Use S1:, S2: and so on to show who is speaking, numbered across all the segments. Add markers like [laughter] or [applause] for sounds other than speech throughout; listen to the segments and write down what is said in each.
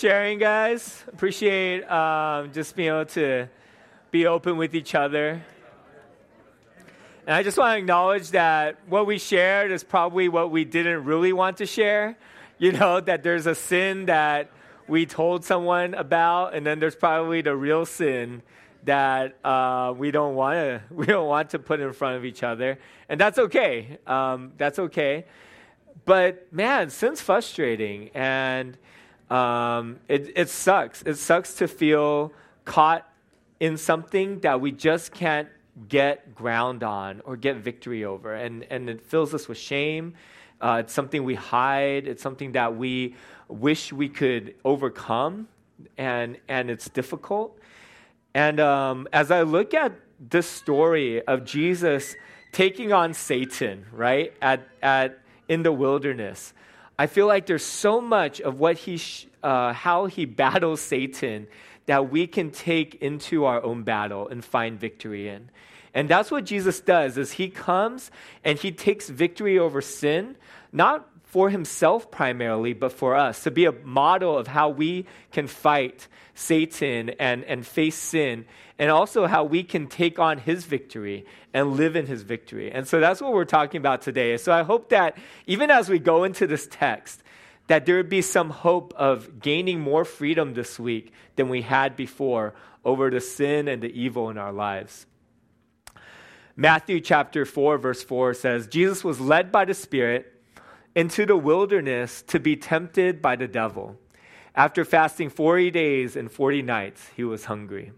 S1: sharing, guys. Appreciate um, just being able to be open with each other. And I just want to acknowledge that what we shared is probably what we didn't really want to share. You know, [laughs] that there's a sin that we told someone about, and then there's probably the real sin that uh, we don't want to [laughs] we don't want to put in front of each other, and that's okay. Um, that's okay. But man, sin's frustrating, and um, it, it sucks. It sucks to feel caught in something that we just can't get ground on or get victory over, and and it fills us with shame. Uh, it's something we hide. It's something that we wish we could overcome, and and it's difficult. And um, as I look at this story of Jesus taking on Satan, right, at, at, in the wilderness, I feel like there's so much of what he, sh- uh, how he [laughs] battles Satan that we can take into our own battle and find victory in. And that's what Jesus does is he comes and he takes victory over sin, not for himself primarily, but for us, to be a model of how we can fight Satan and, and face sin, and also how we can take on his victory and live in his victory. And so that's what we're talking about today. So I hope that even as we go into this text, that there would be some hope of gaining more freedom this week than we had before over the sin and the evil in our lives. Matthew chapter 4, verse 4 says, Jesus was led by the Spirit into the wilderness to be tempted by the devil. After fasting 40 days and 40 nights, he was hungry.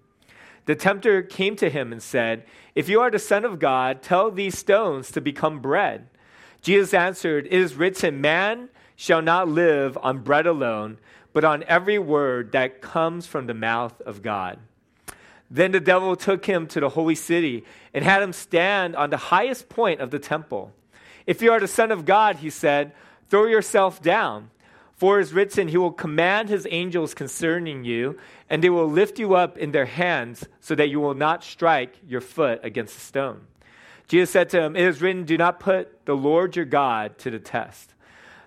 S1: The tempter came to him and said, If you are the Son of God, tell these stones to become bread. Jesus answered, It is written, Man shall not live on bread alone, but on every word that comes from the mouth of God. Then the devil took him to the holy city and had him stand on the highest point of the temple. If you are the Son of God, he said, throw yourself down. For it is written, He will command His angels concerning you, and they will lift you up in their hands, so that you will not strike your foot against a stone. Jesus said to him, It is written, Do not put the Lord your God to the test.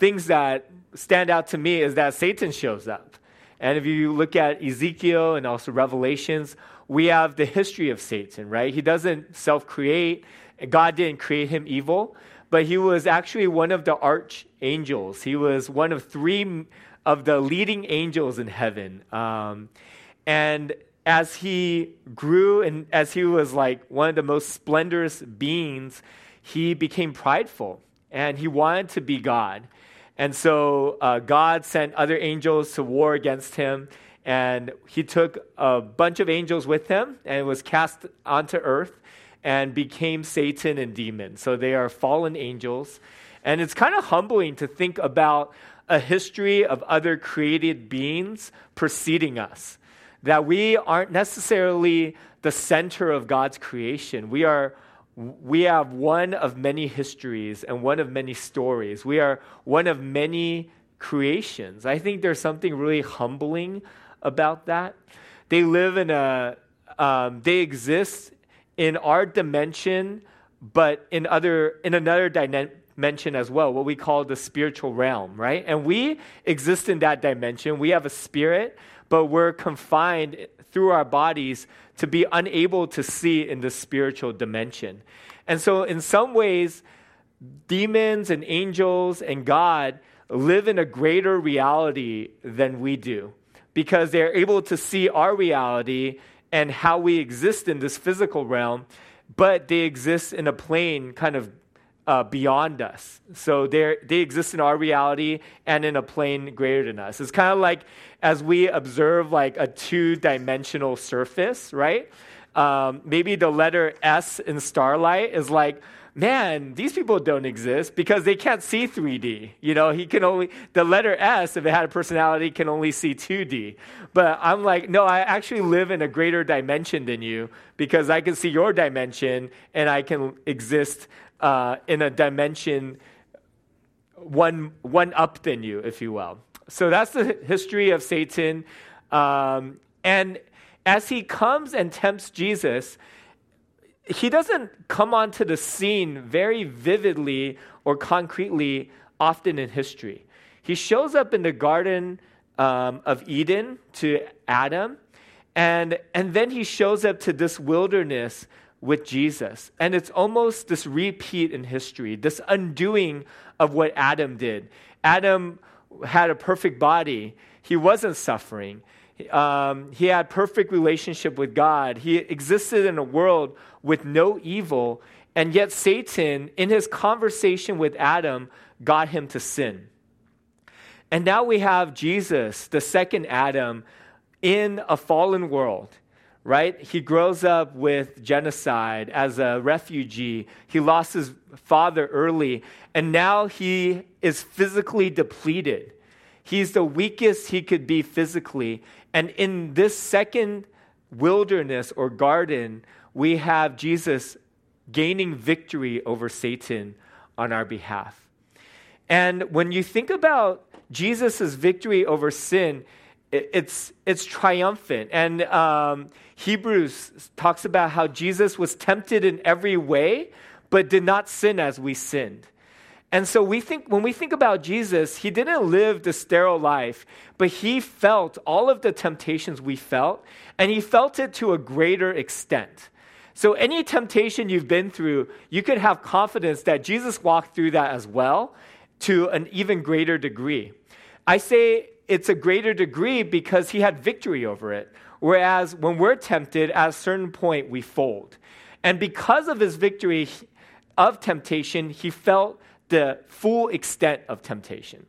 S1: things that stand out to me is that Satan shows up. And if you look at Ezekiel and also Revelations, we have the history of Satan, right? He doesn't self create, God didn't create him evil but he was actually one of the archangels. He was one of three of the leading angels in heaven. Um, and as he grew and as he was like one of the most splendorous beings, he became prideful and he wanted to be God. And so uh, God sent other angels to war against him. And he took a bunch of angels with him and was cast onto earth and became Satan and demon. So they are fallen angels. And it's kind of humbling to think about a history of other created beings preceding us. That we aren't necessarily the center of God's creation. We are we have one of many histories and one of many stories. We are one of many creations. I think there's something really humbling about that. They live in a, um, they exist in our dimension, but in other in another dimension as well, what we call the spiritual realm, right? And we exist in that dimension. We have a spirit, but we're confined through our bodies to be unable to see in the spiritual dimension. And so in some ways, demons and angels and God live in a greater reality than we do because they're able to see our reality and how we exist in this physical realm, but they exist in a plane kind of uh, beyond us. So they exist in our reality and in a plane greater than us. It's kind of like as we observe like a two dimensional surface, right? Um, maybe the letter S in starlight is like man, these people don't exist because they can't see 3D. You know, he can only, the letter S, if it had a personality, can only see 2D. But I'm like, no, I actually live in a greater dimension than you because I can see your dimension and I can exist uh, in a dimension one, one up than you, if you will. So that's the history of Satan. Um, and as he comes and tempts Jesus, he doesn't come onto the scene very vividly or concretely often in history. He shows up in the Garden um, of Eden to Adam, and, and then he shows up to this wilderness with Jesus. And it's almost this repeat in history, this undoing of what Adam did. Adam had a perfect body, he wasn't suffering. Um, he had perfect relationship with God. He existed in a world with no evil, and yet Satan, in his conversation with Adam, got him to sin. And now we have Jesus, the second Adam, in a fallen world, right? He grows up with genocide as a refugee. He lost his father early, and now he is physically depleted. He's the weakest he could be physically. And in this second wilderness or garden, we have Jesus gaining victory over Satan on our behalf. And when you think about Jesus' victory over sin, it's, it's triumphant. And um, Hebrews talks about how Jesus was tempted in every way, but did not sin as we sinned. And so we think when we think about Jesus, he didn't live the sterile life, but he felt all of the temptations we felt, and he felt it to a greater extent. So any temptation you've been through, you could have confidence that Jesus walked through that as well to an even greater degree. I say it's a greater degree because he had victory over it. Whereas when we're tempted, at a certain point, we fold. And because of his victory of temptation, he felt the full extent of temptation.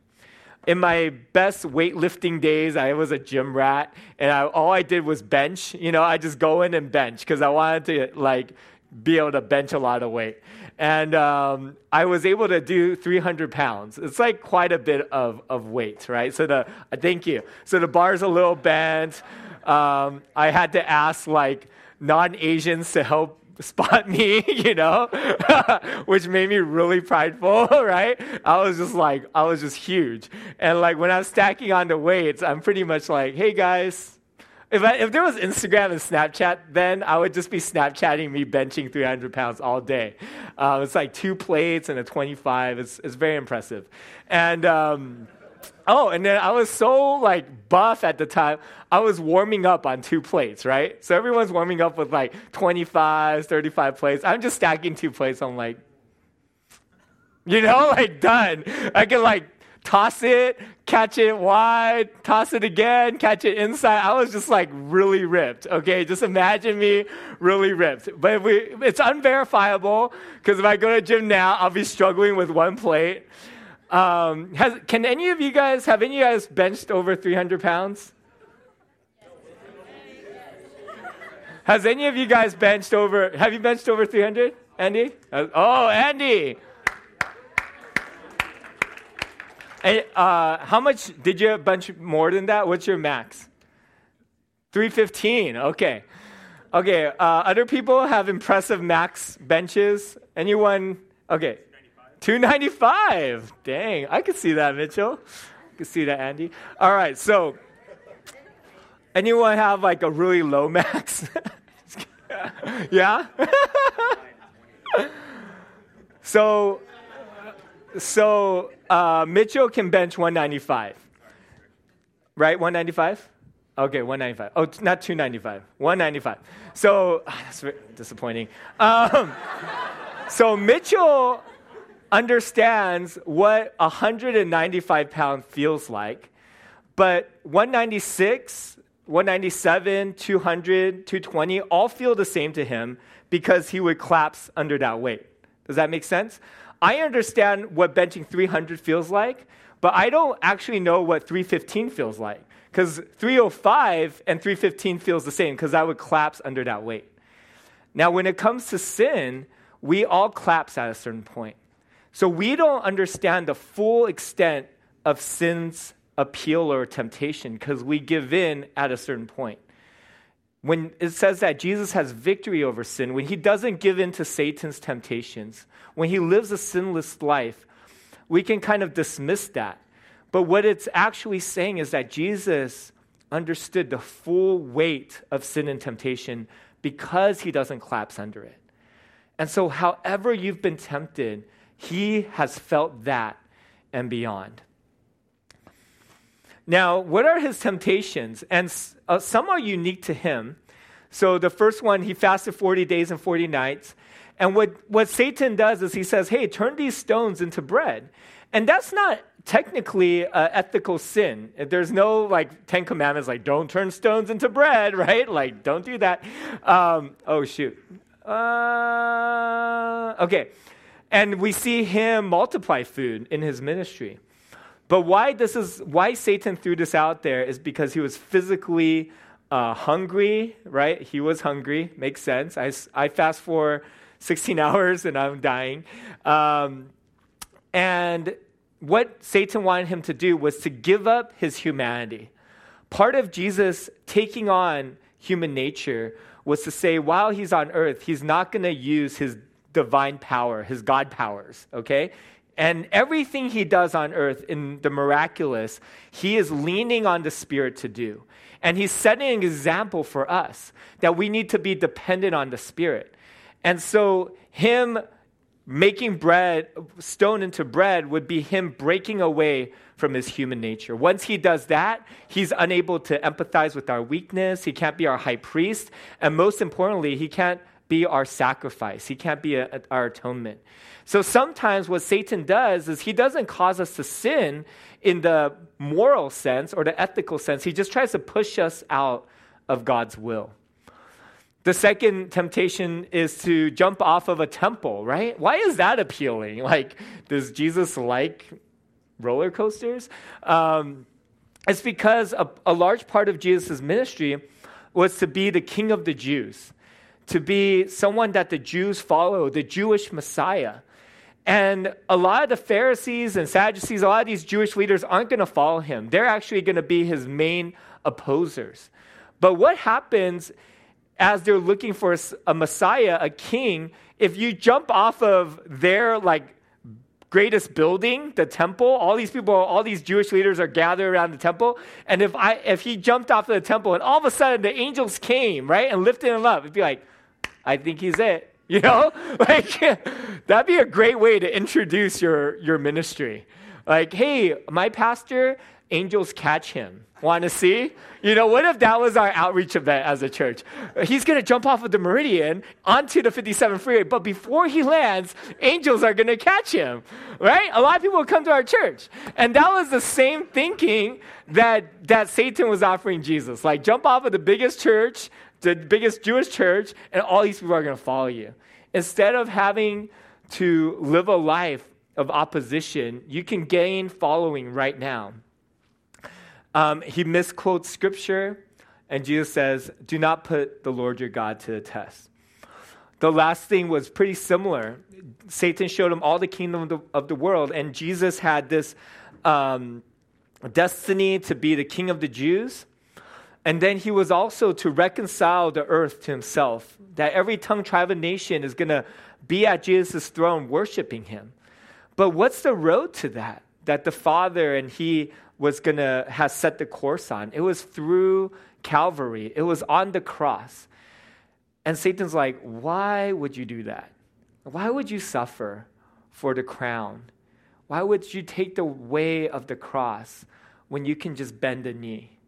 S1: In my best weightlifting days, I was a gym rat, and I, all I did was bench. You know, I just go in and bench because I wanted to like be able to bench a lot of weight. And um, I was able to do 300 pounds. It's like quite a bit of, of weight, right? So the uh, thank you. So the bar's a little bent. Um, I had to ask like non-Asians to help [laughs] spot me, [laughs] you know, [laughs] which made me really prideful, right? I was just like, I was just huge. And like when I was stacking on the weights, I'm pretty much like, hey guys, if, I, if there was Instagram and Snapchat, then I would just be Snapchatting me benching 300 pounds all day. Um, it's like two plates and a 25. It's, it's very impressive. And, um, Oh, and then I was so like buff at the time. I was warming up on two plates, right? So everyone's warming up with like 25, 35 plates. I'm just stacking two plates. I'm like, you know, [laughs] like done. I can like toss it, catch it wide, toss it again, catch it inside. I was just like really ripped. Okay, just imagine me really ripped. But we, it's unverifiable because if I go to gym now, I'll be struggling with one plate. Um, has, can any of you guys, have any of you guys benched over 300 pounds? Has any of you guys benched over, have you benched over 300? Andy? Oh, Andy! Hey, uh, how much did you bench more than that? What's your max? 315. Okay. Okay. Uh, other people have impressive max benches. Anyone? Okay. 295. Dang, I could see that, Mitchell. I could see that, Andy. All right, so anyone have like a really low max? [laughs] yeah? [laughs] so so uh, Mitchell can bench 195. Right? 195? Okay, 195. Oh, not 295. 195. So [sighs] that's disappointing. Um, [laughs] so Mitchell understands what 195 pound feels like, but 196, 197, 200, 220 all feel the same to him because he would collapse under that weight. Does that make sense? I understand what benching 300 feels like, but I don't actually know what 315 feels like. Because 305 and 315 feels the same, because I would collapse under that weight. Now, when it comes to sin, we all collapse at a certain point. So we don't understand the full extent of sin's appeal or temptation because we give in at a certain point. When it says that Jesus has victory over sin, when he doesn't give in to Satan's temptations, when he lives a sinless life, we can kind of dismiss that. But what it's actually saying is that Jesus understood the full weight of sin and temptation because he doesn't collapse under it. And so, however you've been tempted, he has felt that and beyond. Now, what are his temptations? And uh, some are unique to him. So, the first one, he fasted 40 days and 40 nights. And what, what Satan does is he says, hey, turn these stones into bread. And that's not technically an ethical sin. There's no like Ten Commandments, like don't turn stones into bread, [laughs] right? Like don't do that. Um, oh, shoot. Uh, okay. And we see him multiply food in his ministry. But why this is why Satan threw this out there is because he was physically uh, hungry, right? He was hungry. Makes sense. I, I fast for 16 [laughs] hours and I'm dying. Um, and what Satan wanted him to do was to give up his humanity. Part of Jesus taking on human nature was to say, while he's on earth, he's not going to use his divine power, his God powers, okay? And everything he does on earth in the miraculous, he is leaning on the Spirit to do. And he's setting an example for us that we need to be dependent on the Spirit. And so, him making bread, stone into bread, would be him breaking away from his human nature. Once he does that, he's unable to empathize with our weakness. He can't be our high priest. And most importantly, he can't be our sacrifice. He can't be a, a, our atonement. So sometimes what Satan does is he doesn't cause us to sin in the moral sense or the ethical sense. He just tries to push us out of God's will. The second temptation is to jump off of a temple, right? Why is that appealing? [laughs] Like, does Jesus like roller coasters? Um, it's because a, a large part of Jesus' ministry was to be the king of the Jews, to be someone that the Jews follow, the Jewish Messiah. And a lot of the Pharisees and Sadducees, a lot of these Jewish leaders aren't going to follow him. They're actually going to be his main opposers. But what happens as they're looking for a Messiah, a king, if you jump off of their like greatest building, the temple, all these people, all these Jewish leaders are gathered around the temple, and if I if he jumped off of the temple and all of a sudden the angels came, right, and lifted him up, it'd be like, I think he's it. [laughs] You know? Like that'd be a great way to introduce your your ministry. Like, hey, my pastor, angels catch him. Want to see? You know, what if that was our outreach event as a church? He's going to jump off of the Meridian onto the 57 freeway, but before he lands, angels are going to catch him, right? A lot of people come to our church. And that was the same thinking that, that Satan was offering Jesus. Like, jump off of the biggest church, the biggest Jewish church, and all these people are going to follow you. Instead of having to live a life of opposition, you can gain following right now. Um, he misquotes scripture, and Jesus says, Do not put the Lord your God to the test. The last thing was pretty similar. Satan showed him all the kingdom of the, of the world, and Jesus had this um, destiny to be the king of the Jews. And then he was also to reconcile the earth to himself, that every tongue, tribe, and nation is going to be at Jesus' throne worshiping him. But what's the road to that? That the Father and he was going to have set the course on. It was through Calvary. It was on the cross. And Satan's like, "Why would you do that? Why would you suffer for the crown? Why would you take the way of the cross when you can just bend a knee?"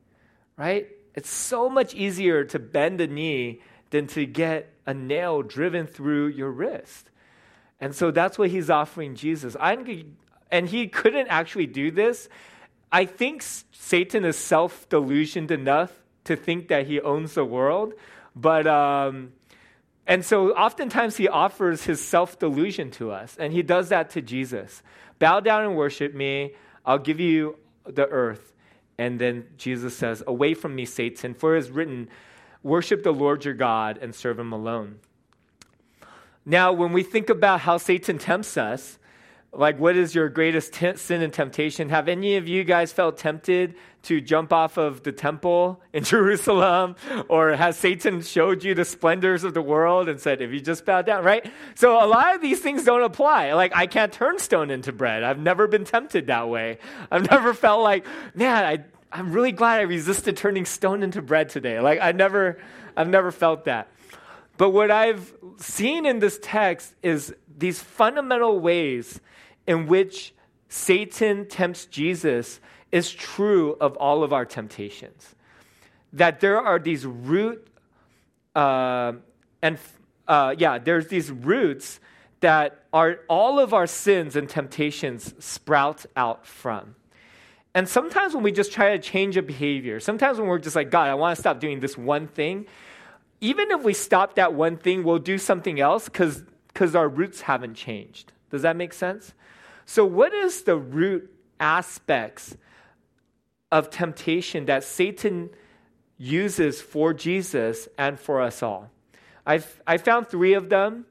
S1: Right? It's so much easier to bend a knee than to get a nail driven through your wrist. And so that's what he's offering Jesus. I'm, and he couldn't actually do this I think Satan is self delusioned enough to think that he owns the world, but um, and so oftentimes he offers his self delusion to us, and he does that to Jesus. Bow down and worship me, I'll give you the earth. And then Jesus says, Away from me, Satan, for it is written, Worship the Lord your God and serve him alone. Now, when we think about how Satan tempts us, like what is your greatest t- sin and temptation? Have any of you guys felt tempted to jump off of the temple in [laughs] Jerusalem? Or has Satan showed you the splendors of the world and said, if you just bow down, right? So a lot of these things don't apply. Like, I can't turn stone into bread. I've never been tempted that way. I've [laughs] never felt like, man, I, I'm really glad I resisted turning stone into bread today. Like, I never, I've never felt that. But what I've seen in this text is these fundamental ways in which Satan tempts Jesus is true of all of our temptations. That there are these root uh, and uh, yeah, there's these roots that are all of our sins and temptations sprout out from. And sometimes when we just try to change a behavior, sometimes when we're just like, God, I want to stop doing this one thing, even if we stop that one thing, we'll do something else because our roots haven't changed. Does that make sense? So, what is the root aspects of temptation that Satan uses for Jesus and for us all. I've, I found three of them,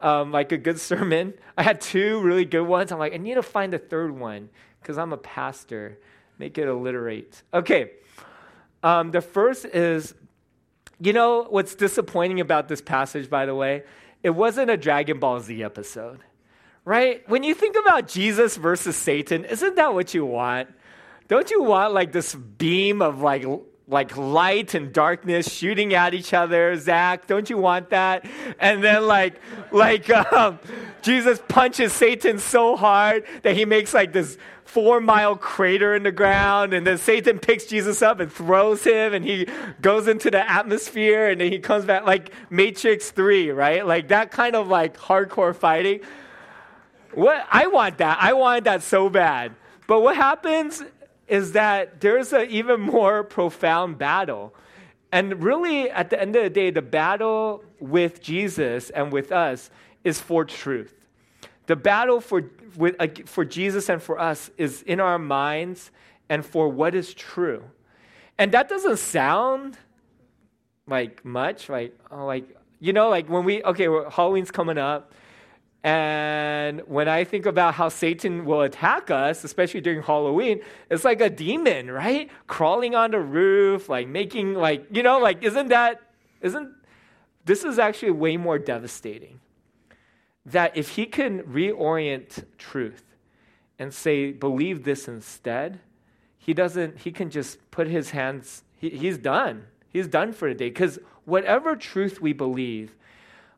S1: um, like a good [laughs] sermon. I had two really good ones. I'm like, I need to find a third one because I'm a pastor. Make it alliterate. Okay. Um, the first is, you know, what's disappointing about this passage, by the way? It wasn't a Dragon Ball Z episode, right? When you think about Jesus versus Satan, isn't that what you want? Don't you want like this beam of like like light and darkness shooting at each other, Zach? Don't you want that? And then like like [laughs] um, Jesus punches Satan so hard that he makes like this four mile crater in the ground, and then Satan picks Jesus up and throws him, and he goes into the atmosphere, and then he comes back like Matrix Three, right? Like that kind of like hardcore fighting. What I want that. I want that so bad. But what happens is that there's an even more profound battle. And really, at the end of the day, the battle with Jesus and with us is for truth. The battle for, with, for Jesus and for us is in our minds and for what is true. And that doesn't sound like much, like, oh, like, you know, like when we, okay, Halloween's coming up. And when I think about how Satan will attack us, especially during Halloween, it's like a demon, right? Crawling on the roof, like making like, you know, like isn't that isn't this is actually way more devastating. That if he can reorient truth and say, believe this instead, he doesn't, he can just put his hands, he, he's done. He's done for the day. Because whatever truth we believe,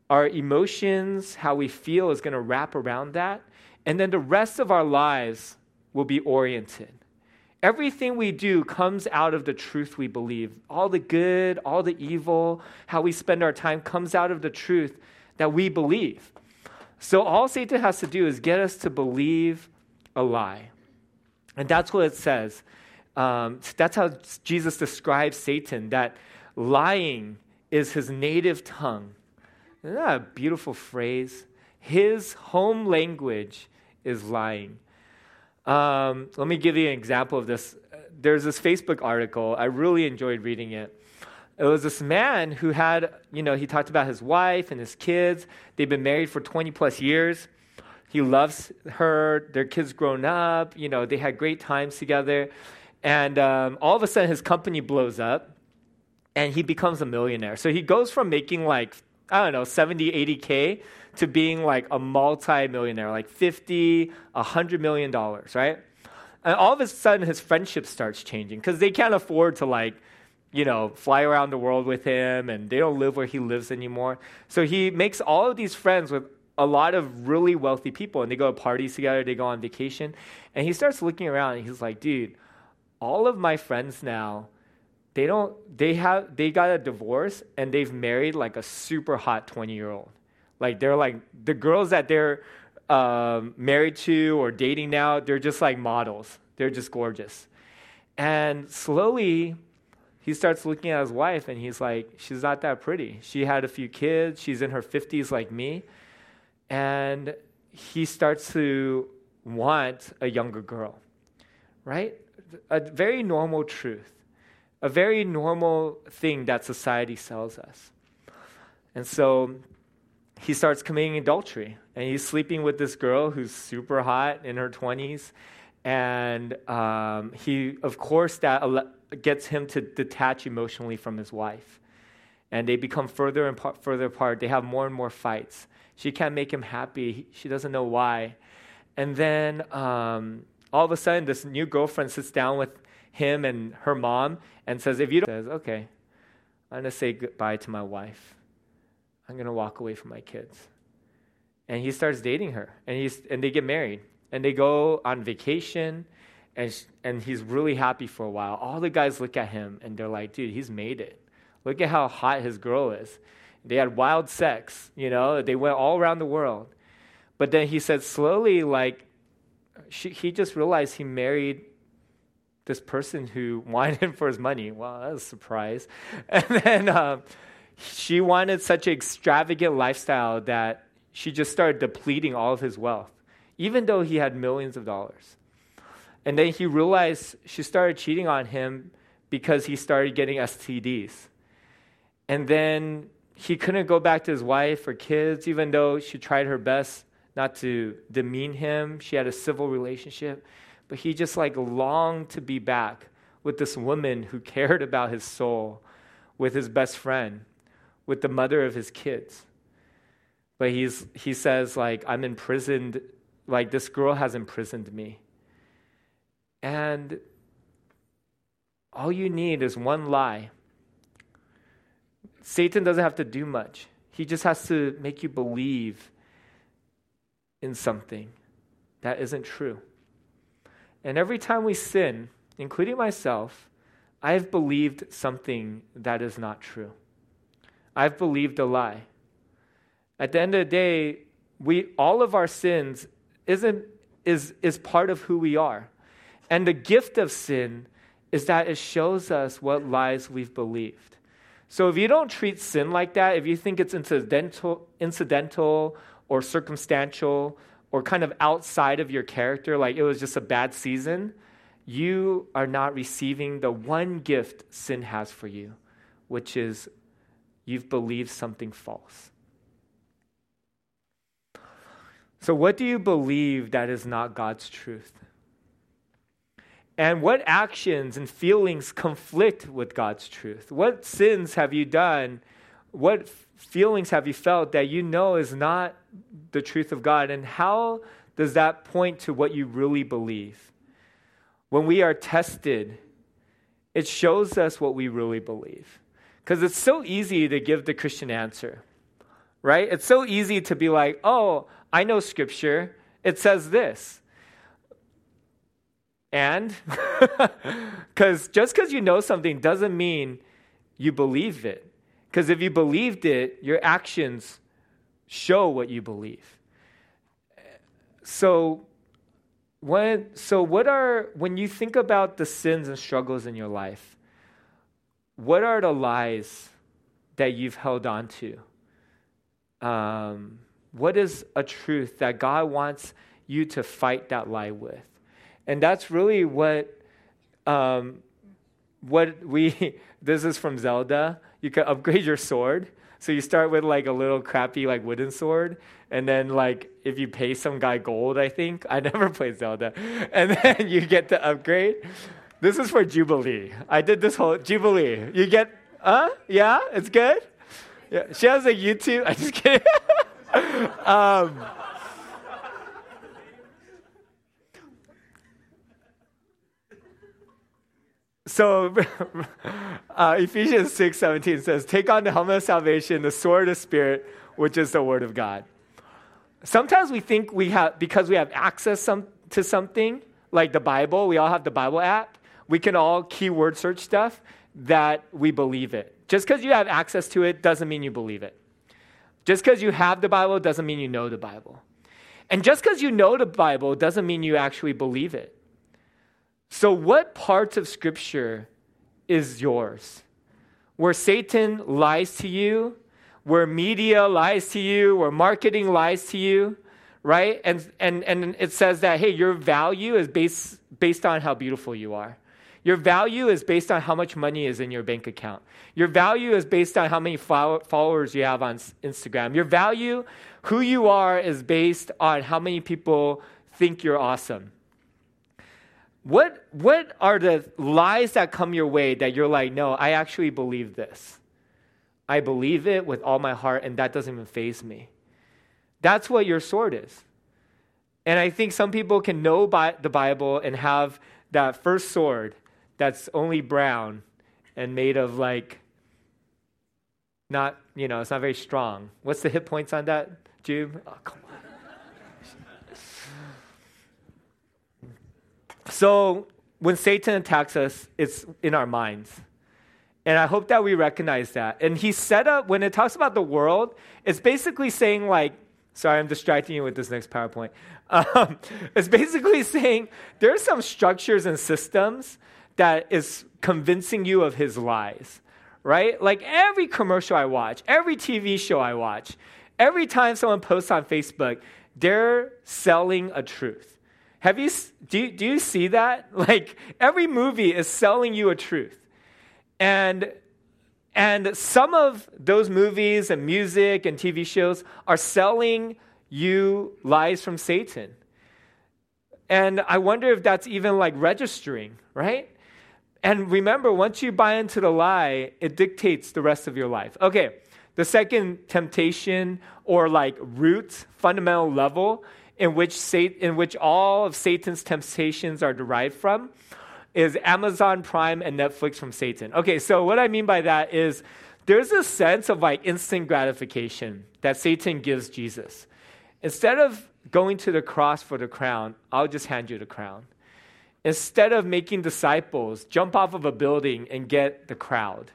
S1: our emotions, how we feel is going to wrap around that. And then the rest of our lives will be oriented. Everything we do comes out of the truth we believe. All the good, all the evil, how we spend our time comes out of the truth that we believe. So all Satan has to do is get us to believe a lie. And that's what it says. Um, that's how Jesus describes Satan, that lying is his native tongue. Isn't that a beautiful phrase? His home language is lying. Um, let me give you an example of this. There's this Facebook article. I really enjoyed reading it. It was this man who had, you know, he talked about his wife and his kids. They've been married for 20 plus years. He loves her. Their kids grown up. You know, they had great times together. And um, all of a sudden, his company blows up and he becomes a millionaire. So he goes from making like I don't know, 70, 80K to being like a multi-millionaire, like 50, 100 million dollars, right? And all of a sudden his friendship starts changing because they can't afford to like, you know, fly around the world with him and they don't live where he lives anymore. So he makes all of these friends with a lot of really wealthy people and they go to parties together, they go on vacation. And he starts looking around and he's like, dude, all of my friends now they don't they have they got a divorce and they've married like a super hot 20 year old like they're like the girls that they're um, married to or dating now they're just like models they're just gorgeous and slowly he starts looking at his wife and he's like, she's not that pretty. She had a few kids, she's in her 50s like me. And he starts to want a younger girl, right? A very normal truth, a very normal thing that society sells us. And so he starts committing adultery and he's sleeping with this girl who's super hot in her 20s and um, he of course that gets him to detach emotionally from his wife. And they become further and par- further apart. They have more and more fights. She can't make him happy. She doesn't know why. And then um, all of a sudden this new girlfriend sits down with him and her mom and says if you don't says okay i'm going to say goodbye to my wife I'm going to walk away from my kids. And he starts dating her, and, he's, and they get married, and they go on vacation, and, and he's really happy for a while. All the guys look at him, and they're like, dude, he's made it. Look at how hot his girl is. They had wild sex, you know, they went all around the world. But then he said, slowly, like, she, he just realized he married this person who [laughs] wanted him for his money. Wow, that was a surprise. [laughs] And then, um, she wanted such an extravagant lifestyle that she just started depleting all of his wealth, even though he had millions of dollars. And then he realized she started cheating on him because he started getting STDs. And then he couldn't go back to his wife or kids, even though she tried her best not to demean him. She had a civil relationship. But he just like longed to be back with this woman who cared about his soul, with his best friend with the mother of his kids. But he's, he says, like, I'm imprisoned, like, this girl has imprisoned me. And all you need is one lie. Satan doesn't have to do much, he just has to make you believe in something that isn't true. And every time we sin, including myself, I've believed something that is not true. I've believed a lie. At the end of the day, we all of our sins isn't is is part of who we are. And the gift of sin is that it shows us what lies we've believed. So if you don't treat sin like that, if you think it's incidental incidental or circumstantial or kind of outside of your character, like it was just a bad season, you are not receiving the one gift sin has for you, which is you've believed something false. So, what do you believe that is not God's truth? And what actions and feelings conflict with God's truth? What sins have you done? What feelings have you felt that you know is not the truth of God? And how does that point to what you really believe? When we are tested, it shows us what we really believe. Because it's so easy to give the Christian answer, right? It's so easy to be like, oh, I know scripture. It says this. And [laughs] because just because you know something doesn't mean you believe it. Because if you believed it, your actions show what you believe. So, when, so what are, when you think about the sins and struggles in your life, what are the lies that you've held on to? Um, what is a truth that God wants you to fight that lie with? And that's really what um, what we [laughs] this is from Zelda. You can upgrade your sword. So you start with like a little crappy like wooden sword, and then like if you pay some guy gold, I think [laughs] I never played Zelda, and then you get to upgrade. This is for Jubilee. I did this whole Jubilee. You get, huh? Yeah, it's good. Yeah, she has a YouTube. [laughs] I just kidding. [laughs] um, so [laughs] uh, Ephesians 6 17 says, Take on the helmet of salvation, the sword of the spirit, which is the word of God. Sometimes we think we have, because we have access some, to something, like the Bible, we all have the Bible app, we can all keyword search stuff that we believe it. Just because you have access to it doesn't mean you believe it. Just because you have the Bible doesn't mean you know the Bible. And just because you know the Bible doesn't mean you actually believe it. So, what parts of Scripture is yours. Where Satan lies to you, where media lies to you, where marketing lies to you, right? And, and, and it says that, hey, your value is based, based on how beautiful you are. Your value is based on how much money is in your bank account. Your value is based on how many followers you have on Instagram. Your value, who you are, is based on how many people think you're awesome. What, what are the lies that come your way that you're like, no, I actually believe this? I believe it with all my heart, and that doesn't even faze me. That's what your sword is. And I think some people can know by the Bible and have that first sword that's only brown and made of like not, you know, it's not very strong. What's the hit points on that, Jude? Oh, come on. So when Satan attacks us, it's in our minds. And I hope that we recognize that. And he set up, when it talks about the world, it's basically saying, like, sorry, I'm distracting you with this next PowerPoint. [laughs] Um, it's basically saying there are some structures and systems that is convincing you of his lies, right? Like every commercial I watch, every TV show I watch, every time someone posts on Facebook, they're selling a truth. Have you, do, do you see that? [laughs] Like every movie is selling you a truth. And, and some of those movies and music and TV shows are selling you lies from Satan. And I wonder if that's even like registering, right? And remember, once you buy into the lie, it dictates the rest of your life. Okay, the second temptation or like root, fundamental level in which, Satan, in which all of Satan's temptations are derived from is Amazon Prime and Netflix from Satan. Okay, so what I mean by that is there's a sense of like instant gratification that Satan gives Jesus. Instead of going to the cross for the crown, I'll just hand you the crown. Instead of making disciples, jump off of a building and get the crowd,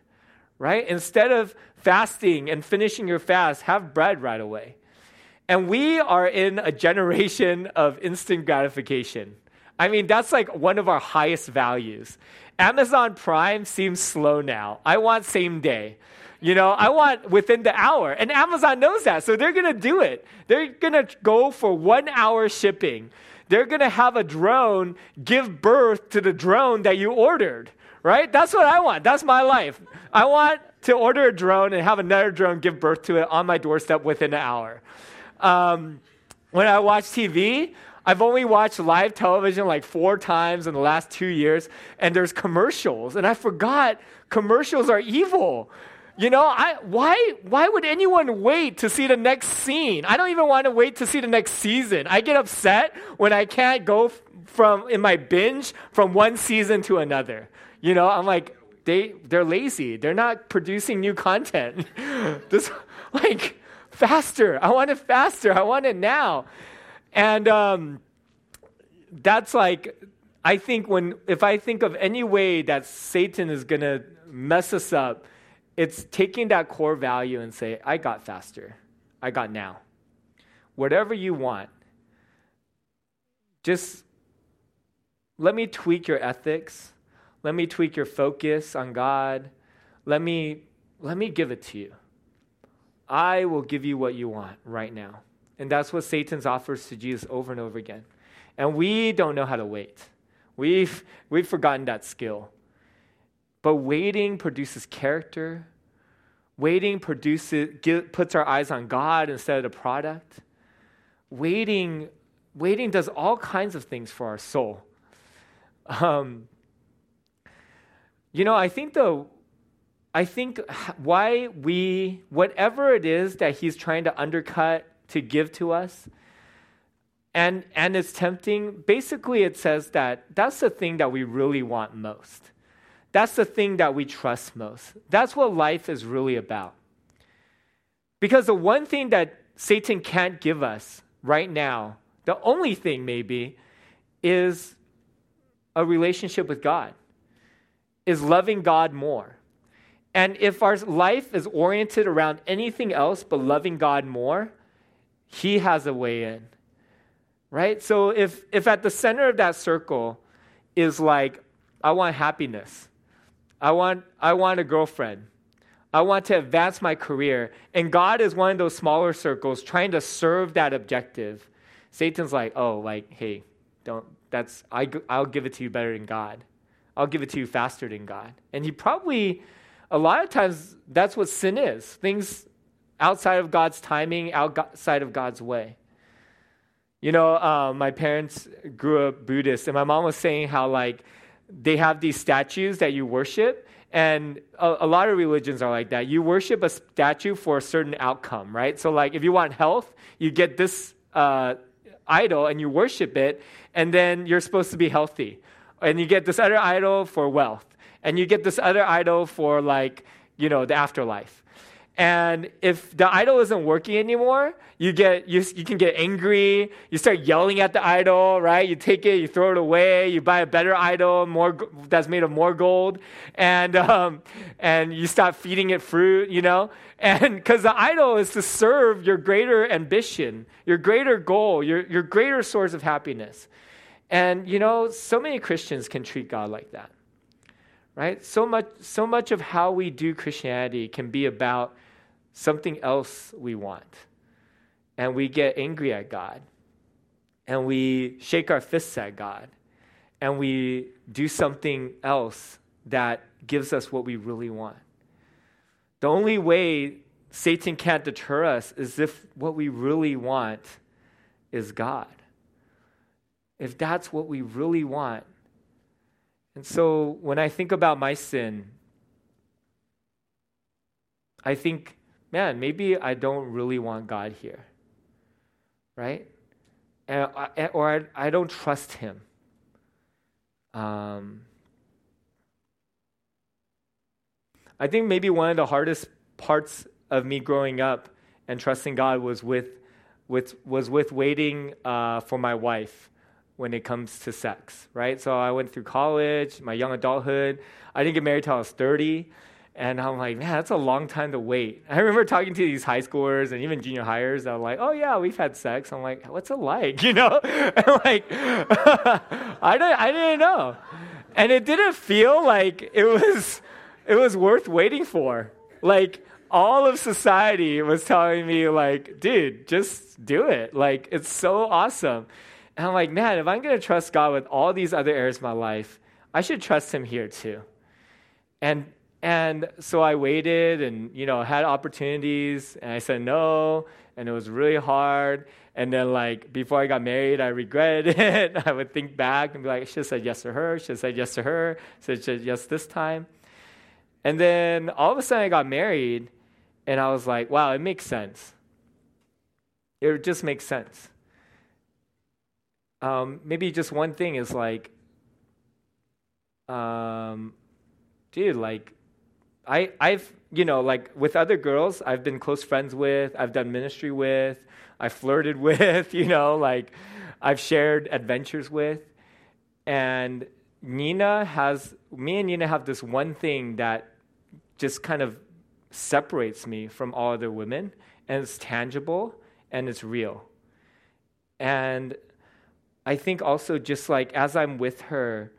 S1: right? Instead of fasting and finishing your fast, have bread right away. And we are in a generation of instant gratification. I mean, that's like one of our highest values. Amazon Prime seems slow now. I want same day. You know, I want within the hour. And Amazon knows that, so they're going to do it. They're going to go for one hour shipping they're going to have a drone give birth to the drone that you ordered, right? That's what I want. That's my life. I want to order a drone and have another drone give birth to it on my doorstep within an hour. Um, when I watch TV, I've only watched live television like four times in the last two years, and there's commercials, and I forgot commercials are evil. You know, I, why, why would anyone wait to see the next scene? I don't even want to wait to see the next season. I get upset when I can't go from in my binge from one season to another. You know, I'm like, they they're lazy. They're not producing new content. [laughs] this [laughs] like faster. I want it faster. I want it now. And um, that's like I think when if I think of any way that Satan is gonna mess us up it's taking that core value and say, I got faster. I got now. Whatever you want, just let me tweak your ethics. Let me tweak your focus on God. Let me, let me give it to you. I will give you what you want right now. And that's what Satan's offers to Jesus over and over again. And we don't know how to wait. We've, we've forgotten that skill. But waiting produces character. Waiting produces, puts our eyes on God instead of the product. Waiting, waiting does all kinds of things for our soul. Um, you know, I think the, I think [sighs] why we, whatever it is that He's trying to undercut to give to us, and and it's tempting. Basically, it says that that's the thing that we really want most. That's the thing that we trust most. That's what life is really about. Because the one thing that Satan can't give us right now, the only thing maybe, is a relationship with God, is loving God more. And if our life is oriented around anything else but loving God more, He has a way in. Right? So if, if at the center of that circle is like, I want happiness, I want, I want a girlfriend. I want to advance my career. And God is one of those smaller circles trying to serve that objective. Satan's like, oh, like, hey, don't, that's, I, I'll give it to you better than God. I'll give it to you faster than God. And he probably, a lot of times, that's what sin is things outside of God's timing, outside of God's way. You know, uh, my parents grew up Buddhist, and my mom was saying how, like, they have these statues that you worship, and a, a, lot of religions are like that. You worship a statue for a certain outcome, right? So, like, if you want health, you get this uh, idol and you worship it, and then you're supposed to be healthy. And you get this other idol for wealth, and you get this other idol for, like, you know, the afterlife. And if the idol isn't working anymore, you get you, you can get angry. You start yelling at the idol, right? You take it, you throw it away. You buy a better idol, more that's made of more gold, and um, and you stop feeding it fruit, you know. And because the idol is to serve your greater ambition, your greater goal, your your greater source of happiness. And you know, so many Christians can treat God like that right so much so much of how we do christianity can be about something else we want. And we get angry at God. And we shake our fists at God. And we do something else that gives us what we really want. The only way Satan can't deter us is if what we really want is God. If that's what we really want. And so when I think about my sin, I think man, maybe I don't really want God here, right? And, or I, I don't trust Him. Um, I think maybe one of the hardest parts of me growing up and trusting God was with, with, was with waiting uh, for my wife when it comes to sex, right? So I went through college, my young adulthood. I didn't get married till I was 30. And I'm like, man, that's a long time to wait. I remember talking to these high schoolers and even junior hires that were like, oh, yeah, we've had sex. I'm like, what's it like? [laughs] You know? [laughs] And like, [laughs] I, didn't, I didn't know. And it didn't feel like it was, it was worth waiting for. Like, all of society was telling me, like, dude, just do it. Like, it's so awesome. And I'm like, man, if I'm going to trust God with all these other areas of my life, I should trust Him here too. And and so I waited and, you know, had opportunities and I said no and it was really hard. And then like before I got married, I regretted [laughs] it. I would think back and be like, I should have said yes to her, should have said yes to her, should have said yes this time. And then all of a sudden I got married and I was like, wow, it makes sense. It just makes sense. Um, maybe just one thing is like, um, dude, like I, I've, you know, like with other girls, I've been close friends with, I've done ministry with, I flirted [laughs] with, you know, like I've shared adventures with. And Nina has, me and Nina have this one thing that just kind of separates me from all other women, and it's tangible and it's real. And I think also, just like as I'm with her,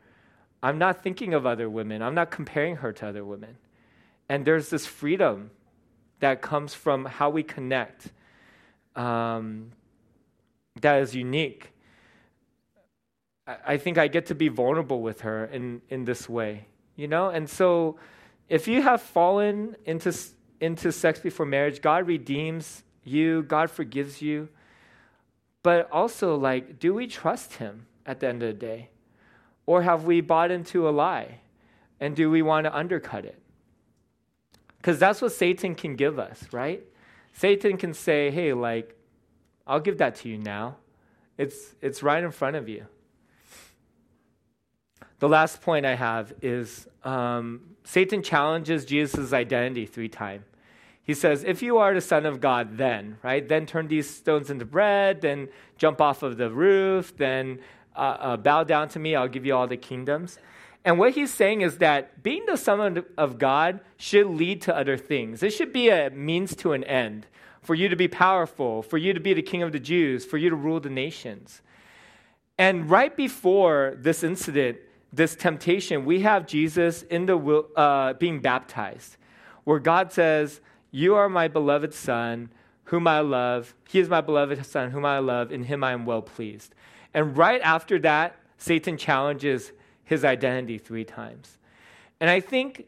S1: I'm not thinking of other women, I'm not comparing her to other women. And there's this freedom that comes from how we connect um, that is unique. I, I think I get to be vulnerable with her in, in this way, you know? And so if you have fallen into, into sex before marriage, God redeems you, God forgives you. But also, like, do we trust Him at the end of the day? Or have we bought into a lie? And do we want to undercut it? Because that's what Satan can give us, right? Satan can say, hey, like, I'll give that to you now. It's, it's right in front of you. The last point I have is um, Satan challenges Jesus' identity three times. He says, If you are the Son of God, then, right? Then turn these stones into bread, then jump off of the roof, then uh, uh, bow down to me, I'll give you all the kingdoms. And what he's saying is that being the Son of God should lead to other things. It should be a means to an end for you to be powerful, for you to be the king of the Jews, for you to rule the nations. And right before this incident, this temptation, we have Jesus in the uh, being baptized, where God says, "You are my beloved Son, whom I love. He is my beloved Son, whom I love. In him I am well pleased." And right after that, Satan challenges his identity three times. And I think,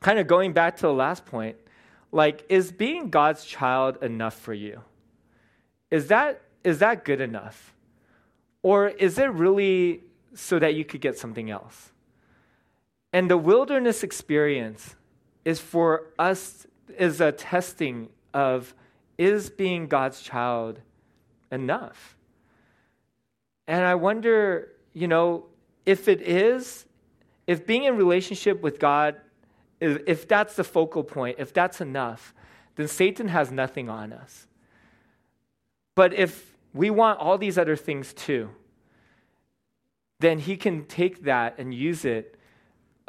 S1: kind of going back to the last point, like, is being God's child enough for you? Is that, is that good enough? Or is it really so that you could get something else? And the wilderness experience is for us, is a testing of is being God's child enough? And I wonder, you know, if it is, if being in relationship with God, if that's the focal point, if that's enough, then Satan has nothing on us. But if we want all these other things too, then he can take that and use it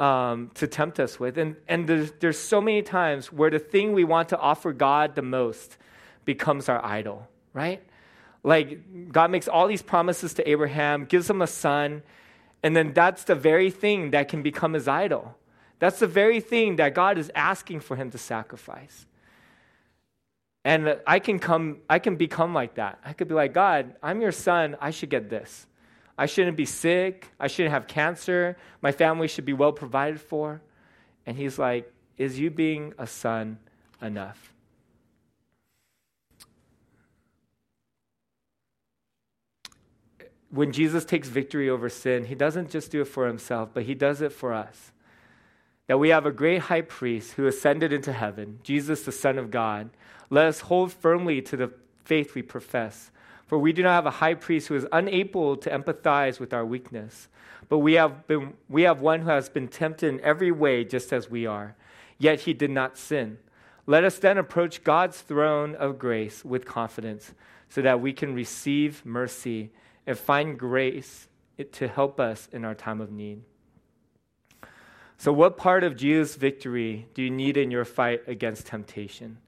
S1: um, to tempt us with. And, and there's, there's so many times where the thing we want to offer God the most becomes our idol, right? Like, God makes all these promises to Abraham, gives him a son, and then that's the very thing that can become his idol. That's the very thing that God is asking for him to sacrifice. And I can come I can become like that. I could be like, God, I'm your son, I should get this. I shouldn't be sick, I shouldn't have cancer, my family should be well provided for. And he's like, is you being a son enough? when Jesus takes victory over sin, he doesn't just do it for himself, but he does it for us. That we have a great high priest who ascended into heaven, Jesus, the Son of God. Let us hold firmly to the faith we profess. For we do not have a high priest who is unable to empathize with our weakness, but we have, been, we have one who has been tempted in every way just as we are, yet he did not sin. Let us then approach God's throne of grace with confidence so that we can receive mercy and find grace to help us in our time of need. So, what part of Jesus' victory do you need in your fight against temptation?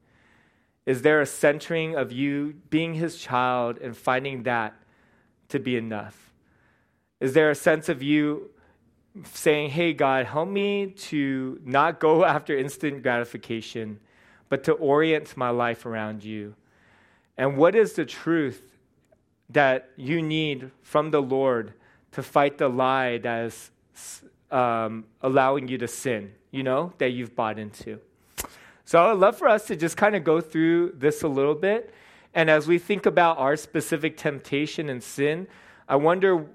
S1: Is there a centering of you being his child and finding that to be enough? Is there a sense of you saying, Hey, God, help me to not go [laughs] after instant gratification, but to orient my life around you? And what is the truth that you need from the Lord to fight the lie that is um, allowing you to sin, you know, that you've bought into. So I'd love for us to just kind of go through this a little bit. And as we think about our specific temptation and sin, I wonder,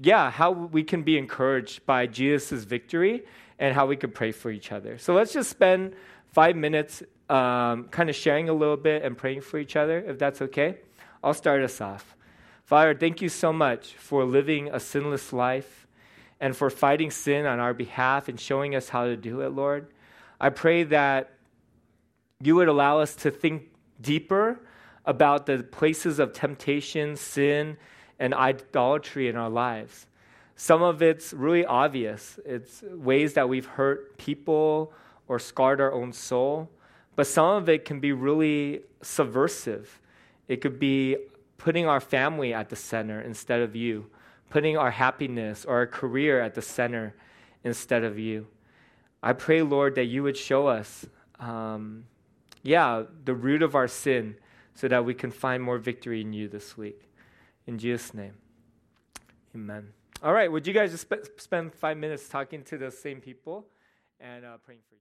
S1: yeah, how we can be encouraged by Jesus' victory and how we could pray for each other. So let's just spend five minutes um, kind of sharing a little bit and praying for each other, if that's okay. I'll start us off. Father, thank you so much for living a sinless life and for fighting sin on our behalf and showing us how to do it, Lord. I pray that you would allow us to think deeper about the places of temptation, sin, and idolatry in our lives. Some of it's really obvious. It's ways that we've hurt people or scarred our own soul. But some of it can be really subversive. It could be putting our family at the center instead of you, putting our happiness or our career at the center instead of you. I pray, Lord, that you would show us, um, yeah, the root of our sin so that we can find more victory in you this week. In Jesus' name, amen. All right, would you guys just sp- spend five minutes talking to the same people and uh, praying for you?